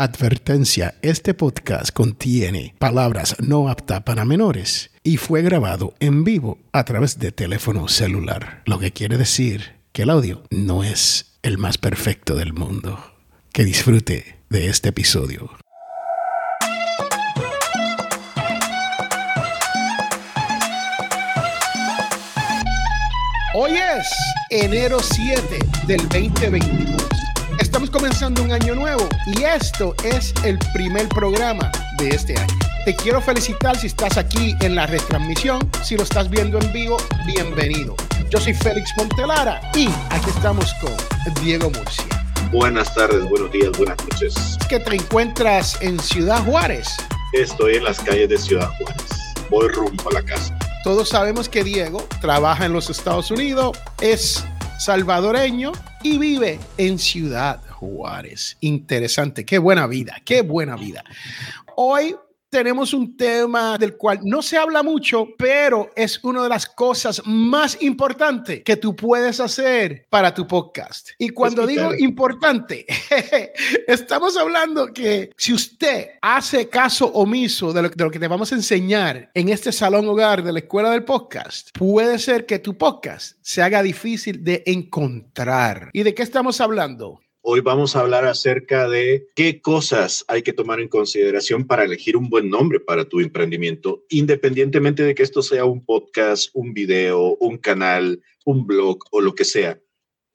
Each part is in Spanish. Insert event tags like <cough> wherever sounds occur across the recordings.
Advertencia, este podcast contiene palabras no aptas para menores y fue grabado en vivo a través de teléfono celular, lo que quiere decir que el audio no es el más perfecto del mundo. Que disfrute de este episodio. Hoy es enero 7 del 2022. Estamos comenzando un año nuevo y esto es el primer programa de este año. Te quiero felicitar si estás aquí en la retransmisión. Si lo estás viendo en vivo, bienvenido. Yo soy Félix Montelara y aquí estamos con Diego Murcia. Buenas tardes, buenos días, buenas noches. Es que te encuentras en Ciudad Juárez. Estoy en las calles de Ciudad Juárez. Voy rumbo a la casa. Todos sabemos que Diego trabaja en los Estados Unidos, es salvadoreño y vive en Ciudad Juárez. Interesante, qué buena vida, qué buena vida. Hoy tenemos un tema del cual no se habla mucho, pero es una de las cosas más importantes que tú puedes hacer para tu podcast. Y cuando digo importante, <laughs> estamos hablando que si usted hace caso omiso de lo, de lo, que te vamos a enseñar en este salón hogar de la escuela del podcast, puede ser que tu podcast se haga difícil de encontrar. ¿Y de qué estamos hablando? Hoy vamos a hablar acerca de qué cosas hay que tomar en consideración para elegir un buen nombre para tu emprendimiento, independientemente de que esto sea un podcast, un video, un canal, un blog o lo que sea.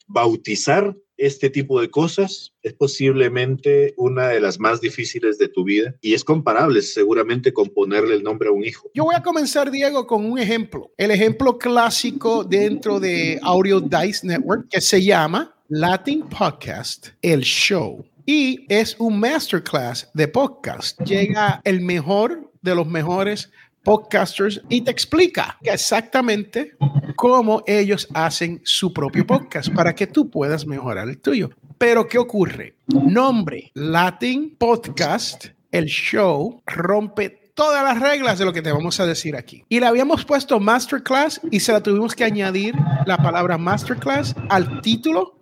Bautizar este tipo de cosas es posiblemente una de las más difíciles de tu vida y es comparable seguramente con ponerle el nombre a un hijo. Yo voy a comenzar, Diego, con un ejemplo. El ejemplo clásico dentro de Audio Dice Network que se llama Latin Podcast, el show. Y es un masterclass de podcast. Llega el mejor de los mejores podcasters y te explica exactamente cómo ellos hacen su propio podcast para que tú puedas mejorar el tuyo. Pero ¿qué ocurre? Nombre, Latin Podcast, el show, rompe todas las reglas de lo que te vamos a decir aquí. Y le habíamos puesto masterclass y se la tuvimos que añadir la palabra masterclass al título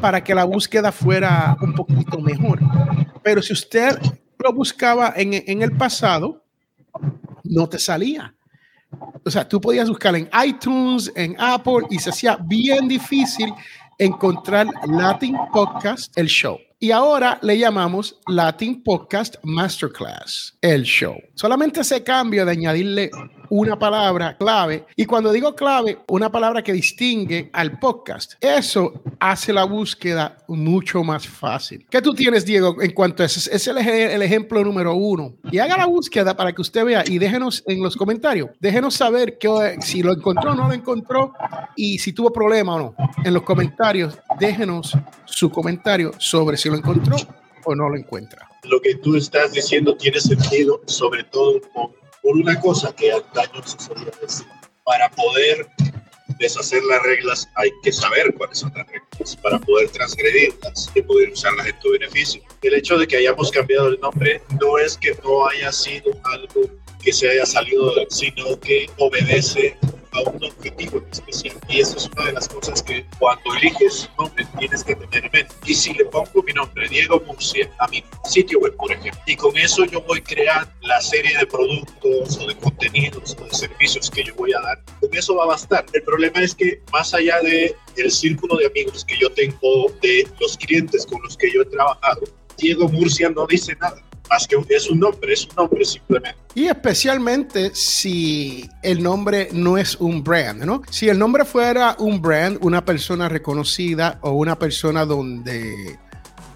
para que la búsqueda fuera un poquito mejor. Pero si usted lo buscaba en, en el pasado, no te salía. O sea, tú podías buscar en iTunes, en Apple, y se hacía bien difícil encontrar Latin Podcast, el show. Y ahora le llamamos Latin Podcast Masterclass, el show. Solamente ese cambio de añadirle una palabra clave. Y cuando digo clave, una palabra que distingue al podcast. Eso hace la búsqueda mucho más fácil. ¿Qué tú tienes, Diego, en cuanto a eso? Es el, el ejemplo número uno. Y haga la búsqueda para que usted vea y déjenos en los comentarios. Déjenos saber que, si lo encontró o no lo encontró y si tuvo problema o no. En los comentarios, déjenos su comentario sobre si lo encontró o no lo encuentra. Lo que tú estás diciendo tiene sentido, sobre todo con por una cosa que antaño solía decir. Para poder deshacer las reglas hay que saber cuáles son las reglas para poder transgredirlas y poder usarlas en tu beneficio. El hecho de que hayamos cambiado el nombre no es que no haya sido algo que se haya salido, sino que obedece a un objetivo especial. Y esa es una de las cosas que cuando eliges nombre tienes que tener en mente. Y si le pongo mi nombre, Diego Murcia, a mi sitio web, por ejemplo, y con eso yo voy creando la serie de productos o de contenidos o de servicios que yo voy a dar, con eso va a bastar. El problema es que más allá de el círculo de amigos que yo tengo, de los clientes con los que yo he trabajado, Diego Murcia no dice nada más que es un nombre, es un nombre simplemente. Y especialmente si el nombre no es un brand, ¿no? Si el nombre fuera un brand, una persona reconocida o una persona donde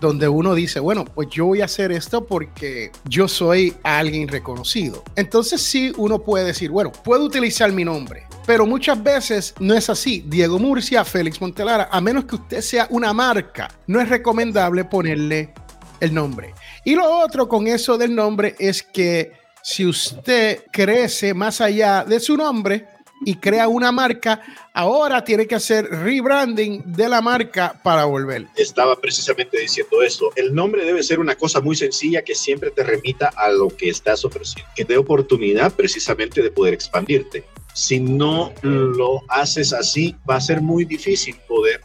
donde uno dice, bueno, pues yo voy a hacer esto porque yo soy alguien reconocido. Entonces sí, uno puede decir, bueno, puedo utilizar mi nombre, pero muchas veces no es así. Diego Murcia, Félix Montelara, a menos que usted sea una marca, no es recomendable ponerle el nombre. Y lo otro con eso del nombre es que si usted crece más allá de su nombre y crea una marca, ahora tiene que hacer rebranding de la marca para volver. Estaba precisamente diciendo eso. El nombre debe ser una cosa muy sencilla que siempre te remita a lo que estás ofreciendo, que dé oportunidad precisamente de poder expandirte. Si no lo haces así, va a ser muy difícil poder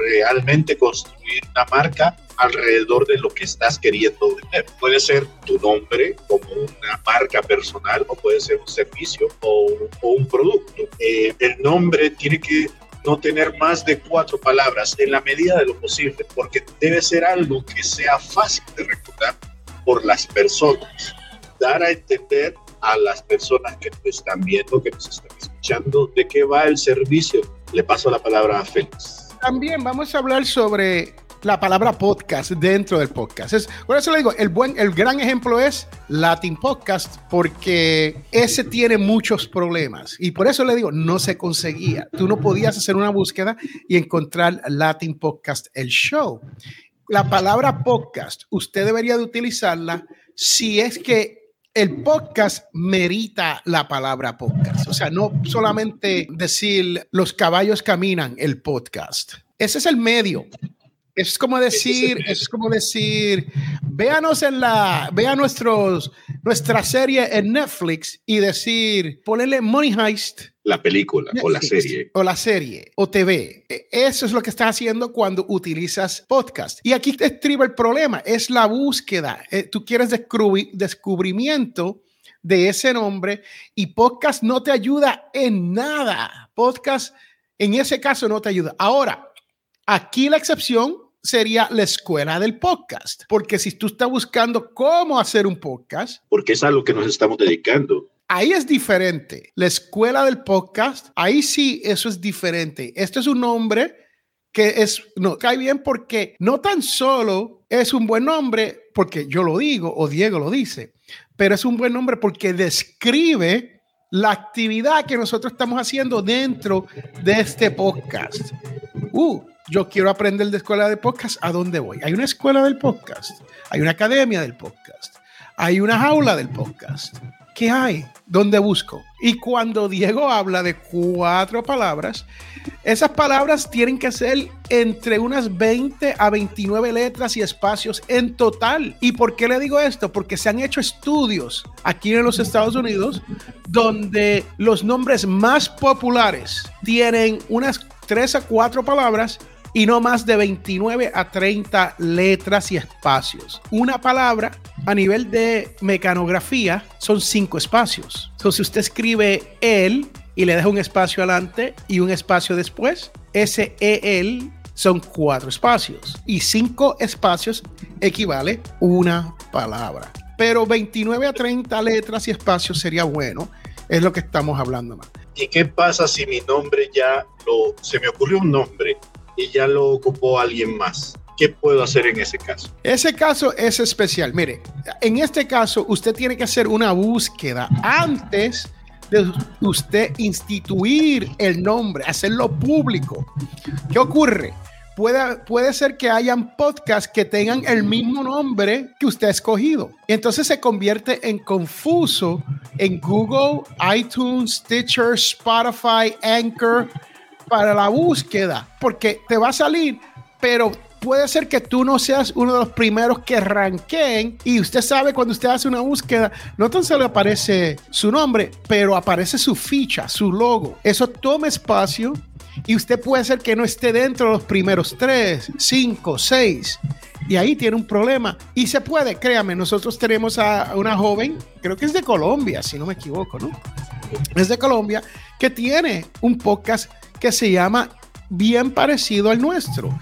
realmente construir una marca alrededor de lo que estás queriendo vender. Puede ser tu nombre como una marca personal o puede ser un servicio o, un producto. Eh, el nombre tiene que no tener más de cuatro palabras en la medida de lo posible, porque debe ser algo que sea fácil de recordar por las personas. Dar a entender a las personas que nos están viendo, que nos están escuchando, de qué va el servicio. Le paso la palabra a Félix. También vamos a hablar sobre la palabra podcast dentro del podcast. Es, por eso le digo, el, buen, el gran ejemplo es Latin Podcast, porque ese tiene muchos problemas. Y por eso le digo, no se conseguía. Tú no podías hacer una búsqueda y encontrar Latin Podcast, el show. La palabra podcast, usted debería de utilizarla si es que el podcast merita la palabra podcast. O sea, no solamente decir los caballos caminan el podcast. Ese es el medio. Es como decir, es como decir, véanos en la, vea nuestros, nuestra serie en Netflix y decir, ponerle Money Heist. La película o la serie. O la serie o TV. E, eso es lo que estás haciendo cuando utilizas podcast. Y aquí te estriba el problema, es la búsqueda. Eh, tú quieres descubrir, descubrimiento de ese nombre y podcast no te ayuda en nada. Podcast en ese caso no te ayuda. Ahora, aquí la excepción sería la escuela del podcast, porque si tú estás buscando cómo hacer un podcast, porque es a lo que nos estamos dedicando. Ahí es diferente. La escuela del podcast, ahí sí eso es diferente. Este es un nombre que es, no, cae bien porque no tan solo es un buen nombre, porque yo lo digo o Diego lo dice, pero es un buen nombre porque describe la actividad que nosotros estamos haciendo dentro de este podcast. Uh, yo quiero aprender de escuela de podcast, ¿a dónde voy? Hay una escuela del podcast, hay una academia del podcast, hay una jaula del podcast. ¿Qué hay? ¿Dónde busco? Y cuando Diego habla de cuatro palabras, esas palabras tienen que ser entre unas 20 a 29 letras y espacios en total. ¿Y por qué le digo esto? Porque se han hecho estudios aquí en los Estados Unidos donde los nombres más populares tienen unas 3 a 4 palabras y no más de 29 a 30 letras y espacios. Una palabra a nivel de mecanografía son cinco espacios. Entonces, si usted escribe él y le deja un espacio adelante y un espacio después, ese él son cuatro espacios y cinco espacios equivale una palabra. Pero 29 a 30 letras y espacios sería bueno. Es lo que estamos hablando más. ¿Y qué pasa si mi nombre ya lo, se me ocurrió un nombre ya lo ocupó alguien más. ¿Qué puedo hacer en ese caso? Ese caso es especial. Mire, en este caso usted tiene que hacer una búsqueda antes de usted instituir el nombre, hacerlo público. ¿Qué ocurre? Puede, puede, ser que hayan podcasts que tengan el mismo nombre que usted ha escogido. Entonces se convierte en confuso en Google, iTunes, Stitcher, Spotify, Anchor para la búsqueda, porque te va a salir, pero puede ser que tú no seas uno de los primeros que ranqueen y usted sabe cuando usted hace una búsqueda, no tan solo aparece su nombre, pero aparece su ficha, su logo. Eso toma espacio y usted puede ser que no esté dentro de los primeros tres, cinco, seis. Y ahí tiene un problema. Y se puede, créame, nosotros tenemos a una joven, creo que es de Colombia, si no me equivoco, ¿no? Es de Colombia, que tiene un podcast que se llama bien parecido al nuestro.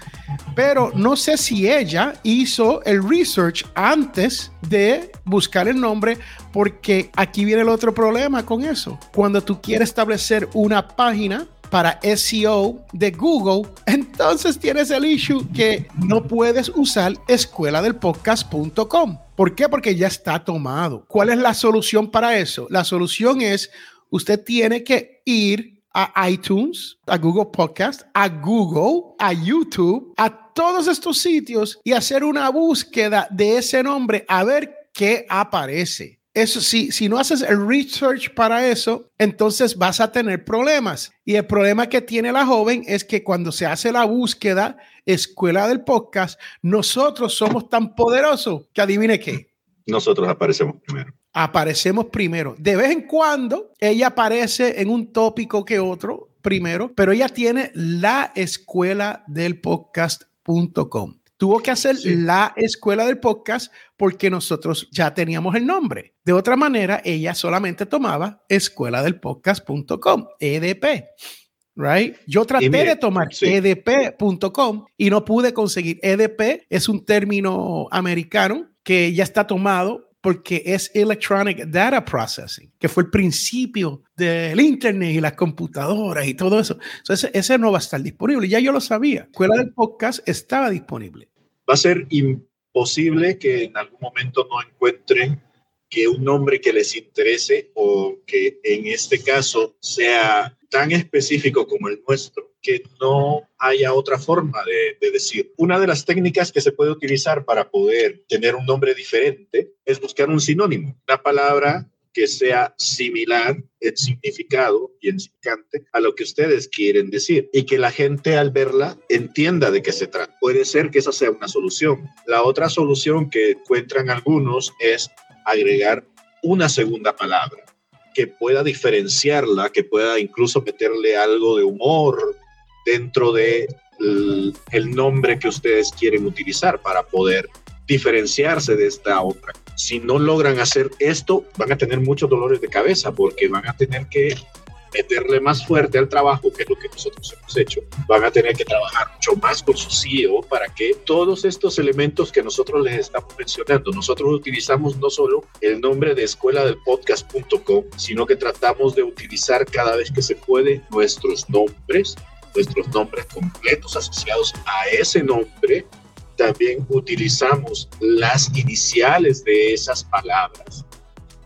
Pero no sé si ella hizo el research antes de buscar el nombre, porque aquí viene el otro problema con eso. Cuando tú quieres establecer una página para SEO de Google, entonces tienes el issue que no puedes usar escuela del podcast.com. ¿Por qué? Porque ya está tomado. ¿Cuál es la solución para eso? La solución es usted tiene que ir a iTunes, a Google Podcast, a Google, a YouTube, a todos estos sitios y hacer una búsqueda de ese nombre a ver qué aparece. Eso sí, si no haces el research para eso, entonces vas a tener problemas. Y el problema que tiene la joven es que cuando se hace la búsqueda, escuela del podcast, nosotros somos tan poderosos que adivine qué. Nosotros aparecemos primero aparecemos primero. De vez en cuando ella aparece en un tópico que otro, primero, pero ella tiene la escuela del podcast.com. Tuvo que hacer la escuela del podcast porque nosotros ya teníamos el nombre. De otra manera, ella solamente tomaba escuela del podcast.com, EDP. Right? Yo traté de tomar edp.com y no pude conseguir. EDP es un término americano que ya está tomado porque es Electronic Data Processing, que fue el principio del Internet y las computadoras y todo eso. Entonces, ese no va a estar disponible. Ya yo lo sabía. La escuela del podcast estaba disponible. Va a ser imposible que en algún momento no encuentren que un nombre que les interese o que en este caso sea tan específico como el nuestro que no haya otra forma de, decir. Una de las técnicas que se puede utilizar para poder tener un nombre diferente es buscar un sinónimo, una palabra que sea similar en significado y en significante a lo que ustedes quieren decir y que la gente al verla entienda de qué se trata. Puede ser que esa sea una solución. La otra solución que encuentran algunos es agregar una segunda palabra que pueda diferenciarla, que pueda incluso meterle algo de humor dentro de el, nombre que ustedes quieren utilizar para poder diferenciarse de esta otra. Si no logran hacer esto, van a tener muchos dolores de cabeza porque van a tener que meterle más fuerte al trabajo, que es lo que nosotros hemos hecho, van a tener que trabajar mucho más con su CEO para que todos estos elementos que nosotros les estamos mencionando, nosotros utilizamos no solo el nombre de escuela del podcast.com, sino que tratamos de utilizar cada vez que se puede nuestros nombres, nuestros nombres completos asociados a ese nombre. También utilizamos las iniciales de esas palabras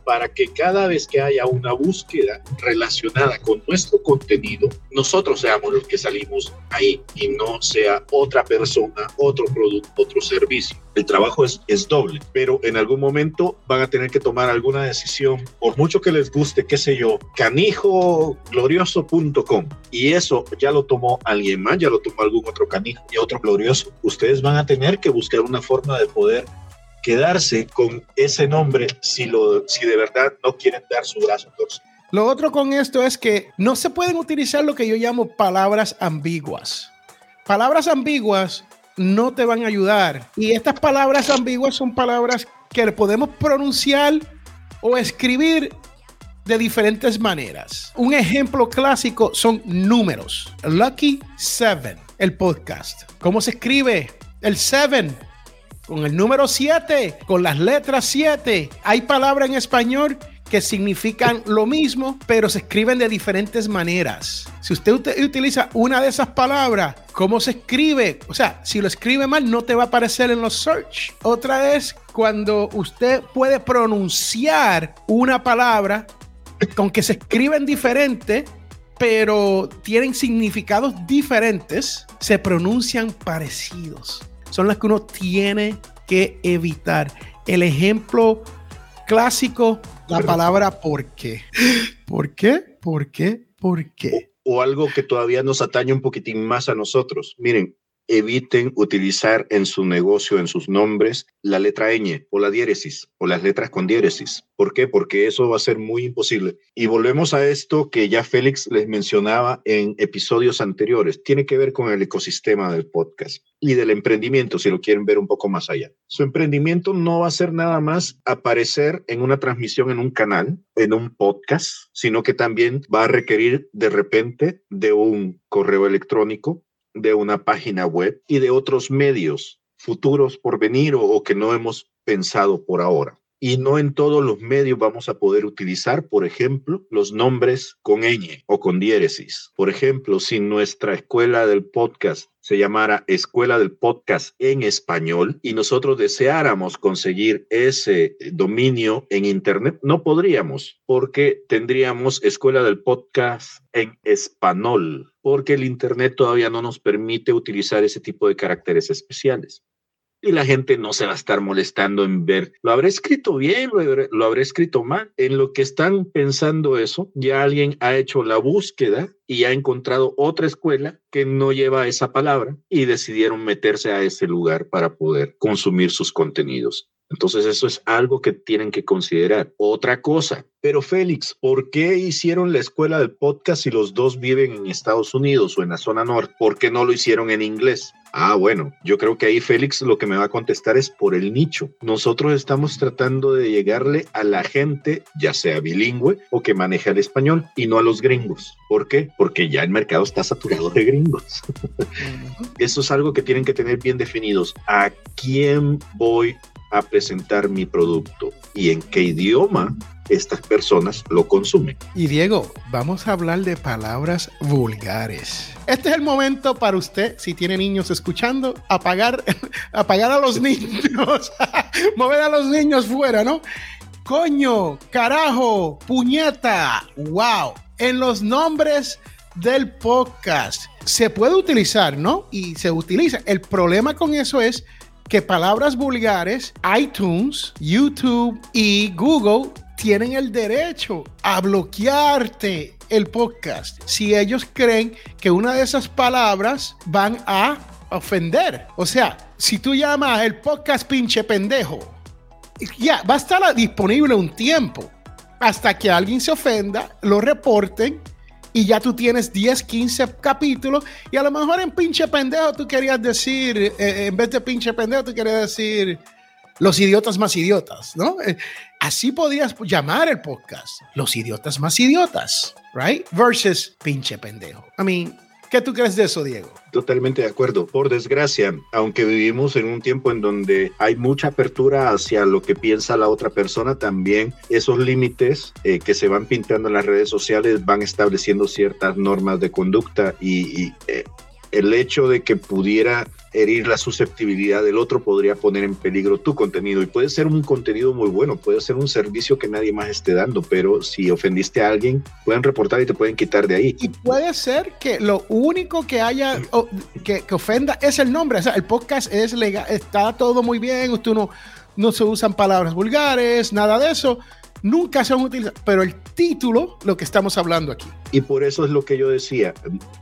para que cada vez que haya una búsqueda relacionada con nuestro contenido, nosotros seamos los que salimos ahí y no sea otra persona, otro producto, otro servicio. El trabajo es, doble, pero en algún momento van a tener que tomar alguna decisión, por mucho que les guste, qué sé yo, canijoglorioso.com. Y eso ya lo tomó alguien más, ya lo tomó algún otro canijo y otro glorioso. Ustedes van a tener que buscar una forma de poder quedarse con ese nombre si, lo, si de verdad no quieren dar su brazo torcido. Lo otro con esto es que no se pueden utilizar lo que yo llamo palabras ambiguas. Palabras ambiguas no te van a ayudar. Y estas palabras ambiguas son palabras que podemos pronunciar o escribir de diferentes maneras. Un ejemplo clásico son números. Lucky Seven, el podcast. ¿Cómo se escribe? El Seven con el número 7, con las letras 7. Hay palabras en español que significan lo mismo, pero se escriben de diferentes maneras. Si usted utiliza una de esas palabras, ¿cómo se escribe? O sea, si lo escribe mal, no te va a aparecer en los search. Otra es cuando usted puede pronunciar una palabra, aunque se escriben diferente, pero tienen significados diferentes, se pronuncian parecidos son las que uno tiene que evitar. El ejemplo clásico, la palabra por qué. ¿Por qué? ¿Por qué? ¿Por qué? O, o algo que todavía nos atañe un poquitín más a nosotros. Miren, eviten utilizar en su negocio, en sus nombres, la letra ñ o la diéresis o las letras con diéresis. ¿Por qué? Porque eso va a ser muy imposible. Y volvemos a esto que ya Félix les mencionaba en episodios anteriores. Tiene que ver con el ecosistema del podcast y del emprendimiento, si lo quieren ver un poco más allá. Su emprendimiento no va a ser nada más aparecer en una transmisión en un canal, en un podcast, sino que también va a requerir de repente de un correo electrónico de una página web y de otros medios futuros por venir o, que no hemos pensado por ahora. Y no en todos los medios vamos a poder utilizar, por ejemplo, los nombres con ñ o con diéresis. Por ejemplo, si nuestra escuela del podcast se llamara Escuela del Podcast en español y nosotros deseáramos conseguir ese dominio en Internet, no podríamos porque tendríamos Escuela del Podcast en español, porque el Internet todavía no nos permite utilizar ese tipo de caracteres especiales y la gente no se va a estar molestando en ver, lo habré escrito bien, lo habré, escrito mal. En lo que están pensando eso, ya alguien ha hecho la búsqueda y ha encontrado otra escuela que no lleva esa palabra y decidieron meterse a ese lugar para poder consumir sus contenidos. Entonces eso es algo que tienen que considerar. Otra cosa, pero Félix, ¿por qué hicieron la escuela del podcast si los dos viven en Estados Unidos o en la zona norte? ¿Por qué no lo hicieron en inglés? Ah, bueno, yo creo que ahí Félix lo que me va a contestar es por el nicho. Nosotros estamos tratando de llegarle a la gente, ya sea bilingüe o que maneja el español, y no a los gringos. ¿Por qué? Porque ya el mercado está saturado de gringos. <laughs> Eso es algo que tienen que tener bien definidos. ¿A quién voy a presentar mi producto y en qué idioma estas personas lo consumen. Y Diego, vamos a hablar de palabras vulgares. Este es el momento para usted, si tiene niños escuchando, apagar, <laughs> apagar a los niños, <laughs> mover a los niños fuera, ¿no? Coño, carajo, puñeta, wow. En los nombres del podcast se puede utilizar, ¿no? Y se utiliza. El problema con eso es que palabras vulgares, iTunes, YouTube y Google tienen el derecho a bloquearte el podcast si ellos creen que una de esas palabras van a ofender. O sea, si tú llamas el podcast pinche pendejo, ya va a estar disponible un tiempo hasta que alguien se ofenda, lo reporten y ya tú tienes 10, 15 capítulos y a lo mejor en pinche pendejo tú querías decir, eh, en vez de pinche pendejo tú querías decir los idiotas más idiotas, ¿no? Eh, así podías llamar el podcast, los idiotas más idiotas, right? Versus pinche pendejo. I mean, ¿Qué tú crees de eso, Diego? Totalmente de acuerdo. Por desgracia, aunque vivimos en un tiempo en donde hay mucha apertura hacia lo que piensa la otra persona, también esos límites eh, que se van pintando en las redes sociales van estableciendo ciertas normas de conducta y, eh, el hecho de que pudiera herir la susceptibilidad del otro podría poner en peligro tu contenido y puede ser un contenido muy bueno, puede ser un servicio que nadie más esté dando, pero si ofendiste a alguien, pueden reportar y te pueden quitar de ahí. Y puede ser que lo único que haya que, ofenda es el nombre, o sea, el podcast es legal, está todo muy bien, usted no, no se usan palabras vulgares, nada de eso nunca se han utilizado, pero el título, lo que estamos hablando aquí. Y por eso es lo que yo decía,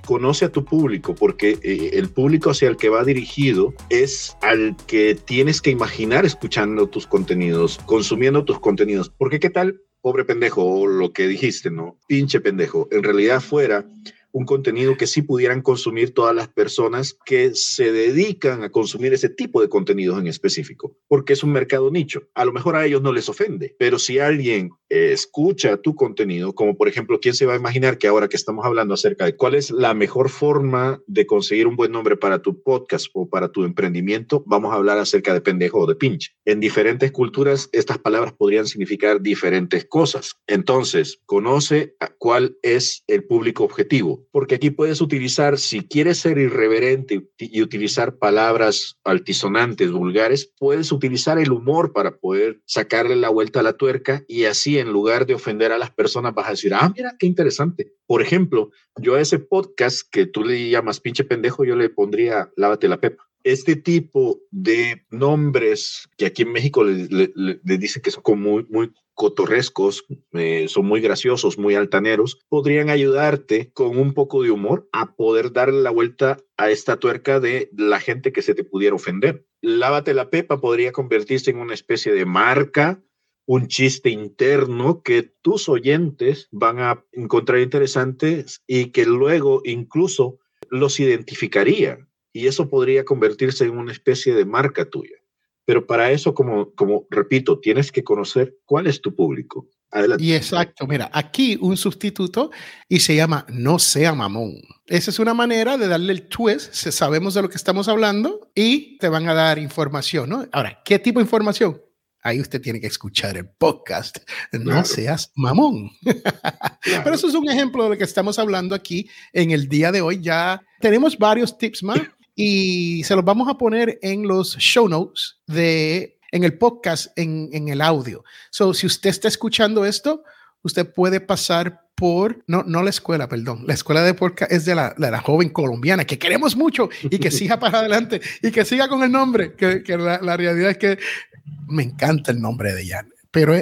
conoce a tu público, porque eh, el público hacia el que va dirigido es al que tienes que imaginar escuchando tus contenidos, consumiendo tus contenidos, porque qué tal, pobre pendejo, o lo que dijiste, ¿no? Pinche pendejo, en realidad fuera un contenido que sí pudieran consumir todas las personas que se dedican a consumir ese tipo de contenidos en específico, porque es un mercado nicho. A lo mejor a ellos no les ofende, pero si alguien eh, escucha tu contenido, como por ejemplo, ¿quién se va a imaginar que ahora que estamos hablando acerca de cuál es la mejor forma de conseguir un buen nombre para tu podcast o para tu emprendimiento, vamos a hablar acerca de pendejo o de pinche. En diferentes culturas, estas palabras podrían significar diferentes cosas. Entonces, conoce cuál es el público objetivo porque aquí puedes utilizar, si quieres ser irreverente y utilizar palabras altisonantes, vulgares, puedes utilizar el humor para poder sacarle la vuelta a la tuerca y así en lugar de ofender a las personas vas a decir, ah, mira, qué interesante. Por ejemplo, yo a ese podcast que tú le llamas pinche pendejo, yo le pondría lávate la pepa este tipo de nombres que aquí en México le, le, dicen que son como muy, muy cotorrescos, eh, son muy graciosos, muy altaneros, podrían ayudarte con un poco de humor a poder darle la vuelta a esta tuerca de la gente que se te pudiera ofender. Lávate la pepa podría convertirse en una especie de marca, un chiste interno que tus oyentes van a encontrar interesantes y que luego incluso los identificaría. Y eso podría convertirse en una especie de marca tuya. Pero para eso, como, como repito, tienes que conocer cuál es tu público. Adelante. Y exacto, mira, aquí un sustituto y se llama no sea mamón. Esa es una manera de darle el twist, sabemos de lo que estamos hablando y te van a dar información, ¿no? Ahora, ¿qué tipo de información? Ahí usted tiene que escuchar el podcast. No seas mamón. Pero eso es un ejemplo de lo que estamos hablando aquí en el día de hoy. Ya tenemos varios tips más y se los vamos a poner en los show notes de en el podcast, en, en el audio. So, si usted está escuchando esto, usted puede pasar por, no, no la escuela, perdón, la escuela de podcast es de la, la joven colombiana, que queremos mucho y que siga para adelante y que siga con el nombre, que, que la, realidad es que me encanta el nombre de ella, pero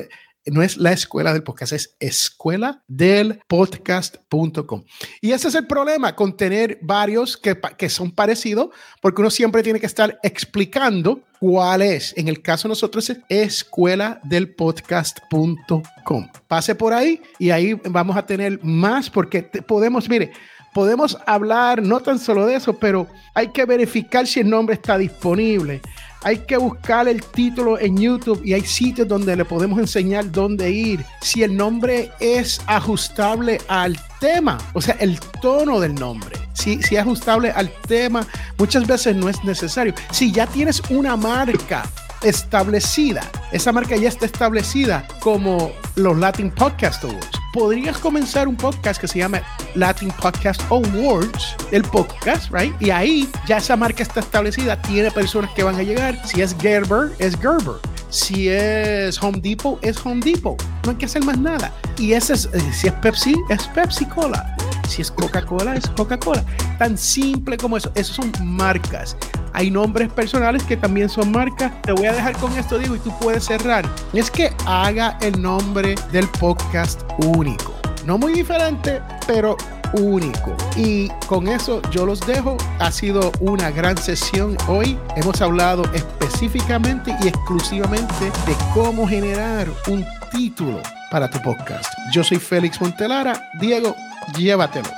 no es la escuela del podcast, es escuela del podcast.com. Y ese es el problema con tener varios que, que son parecidos, porque uno siempre tiene que estar explicando cuál es. En el caso de nosotros es escuela del podcast.com. Pase por ahí y ahí vamos a tener más porque podemos, mire, podemos hablar no tan solo de eso, pero hay que verificar si el nombre está disponible hay que buscar el título en YouTube y hay sitios donde le podemos enseñar dónde ir. Si el nombre es ajustable al tema, o sea, el tono del nombre. Si, si es ajustable al tema, muchas veces no es necesario. Si ya tienes una marca establecida, esa marca ya está establecida como los Latin Podcast Awards. Podrías comenzar un podcast que se llama Latin Podcast Awards, el podcast, right? Y ahí ya esa marca está establecida, tiene personas que van a llegar. Si es Gerber, es Gerber. Si es Home Depot, es Home Depot. No hay que hacer más nada. Y ese es, eh, si es Pepsi, es Pepsi Cola. Si es Coca-Cola, es Coca-Cola. Tan simple como eso. Esos son marcas. Hay nombres personales que también son marcas. Te voy a dejar con esto, digo, y tú puedes cerrar. Es que haga el nombre del podcast único. No muy diferente, pero único. Y con eso yo los dejo. Ha sido una gran sesión hoy. Hemos hablado específicamente y exclusivamente de cómo generar un título para tu podcast. Yo soy Félix Montelara. Diego, llévatelo.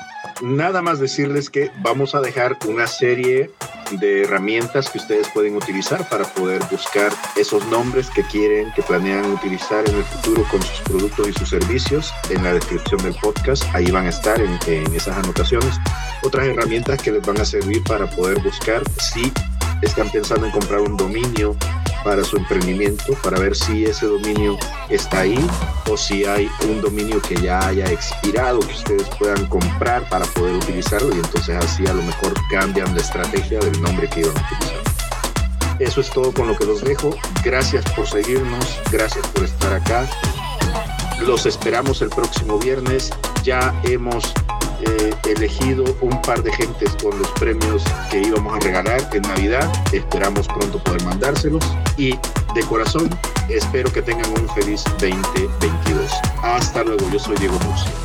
Nada más decirles que vamos a dejar una serie de herramientas que ustedes pueden utilizar para poder buscar esos nombres que quieren, que planean utilizar en el futuro con sus productos y sus servicios en la descripción del podcast. Ahí van a estar en, en esas anotaciones. Otras herramientas que les van a servir para poder buscar si están pensando en comprar un dominio para su emprendimiento, para ver si ese dominio está ahí o si hay un dominio que ya haya expirado, que ustedes puedan comprar para poder utilizarlo y entonces así a lo mejor cambian de estrategia del nombre que iban a utilizar. Eso es todo con lo que los dejo. Gracias por seguirnos, gracias por estar acá. Los esperamos el próximo viernes. Ya hemos eh, elegido un par de gentes con los premios que íbamos a regalar en Navidad. Esperamos pronto poder mandárselos. Y de corazón, espero que tengan un feliz 2022. Hasta luego, yo soy Diego Murcia.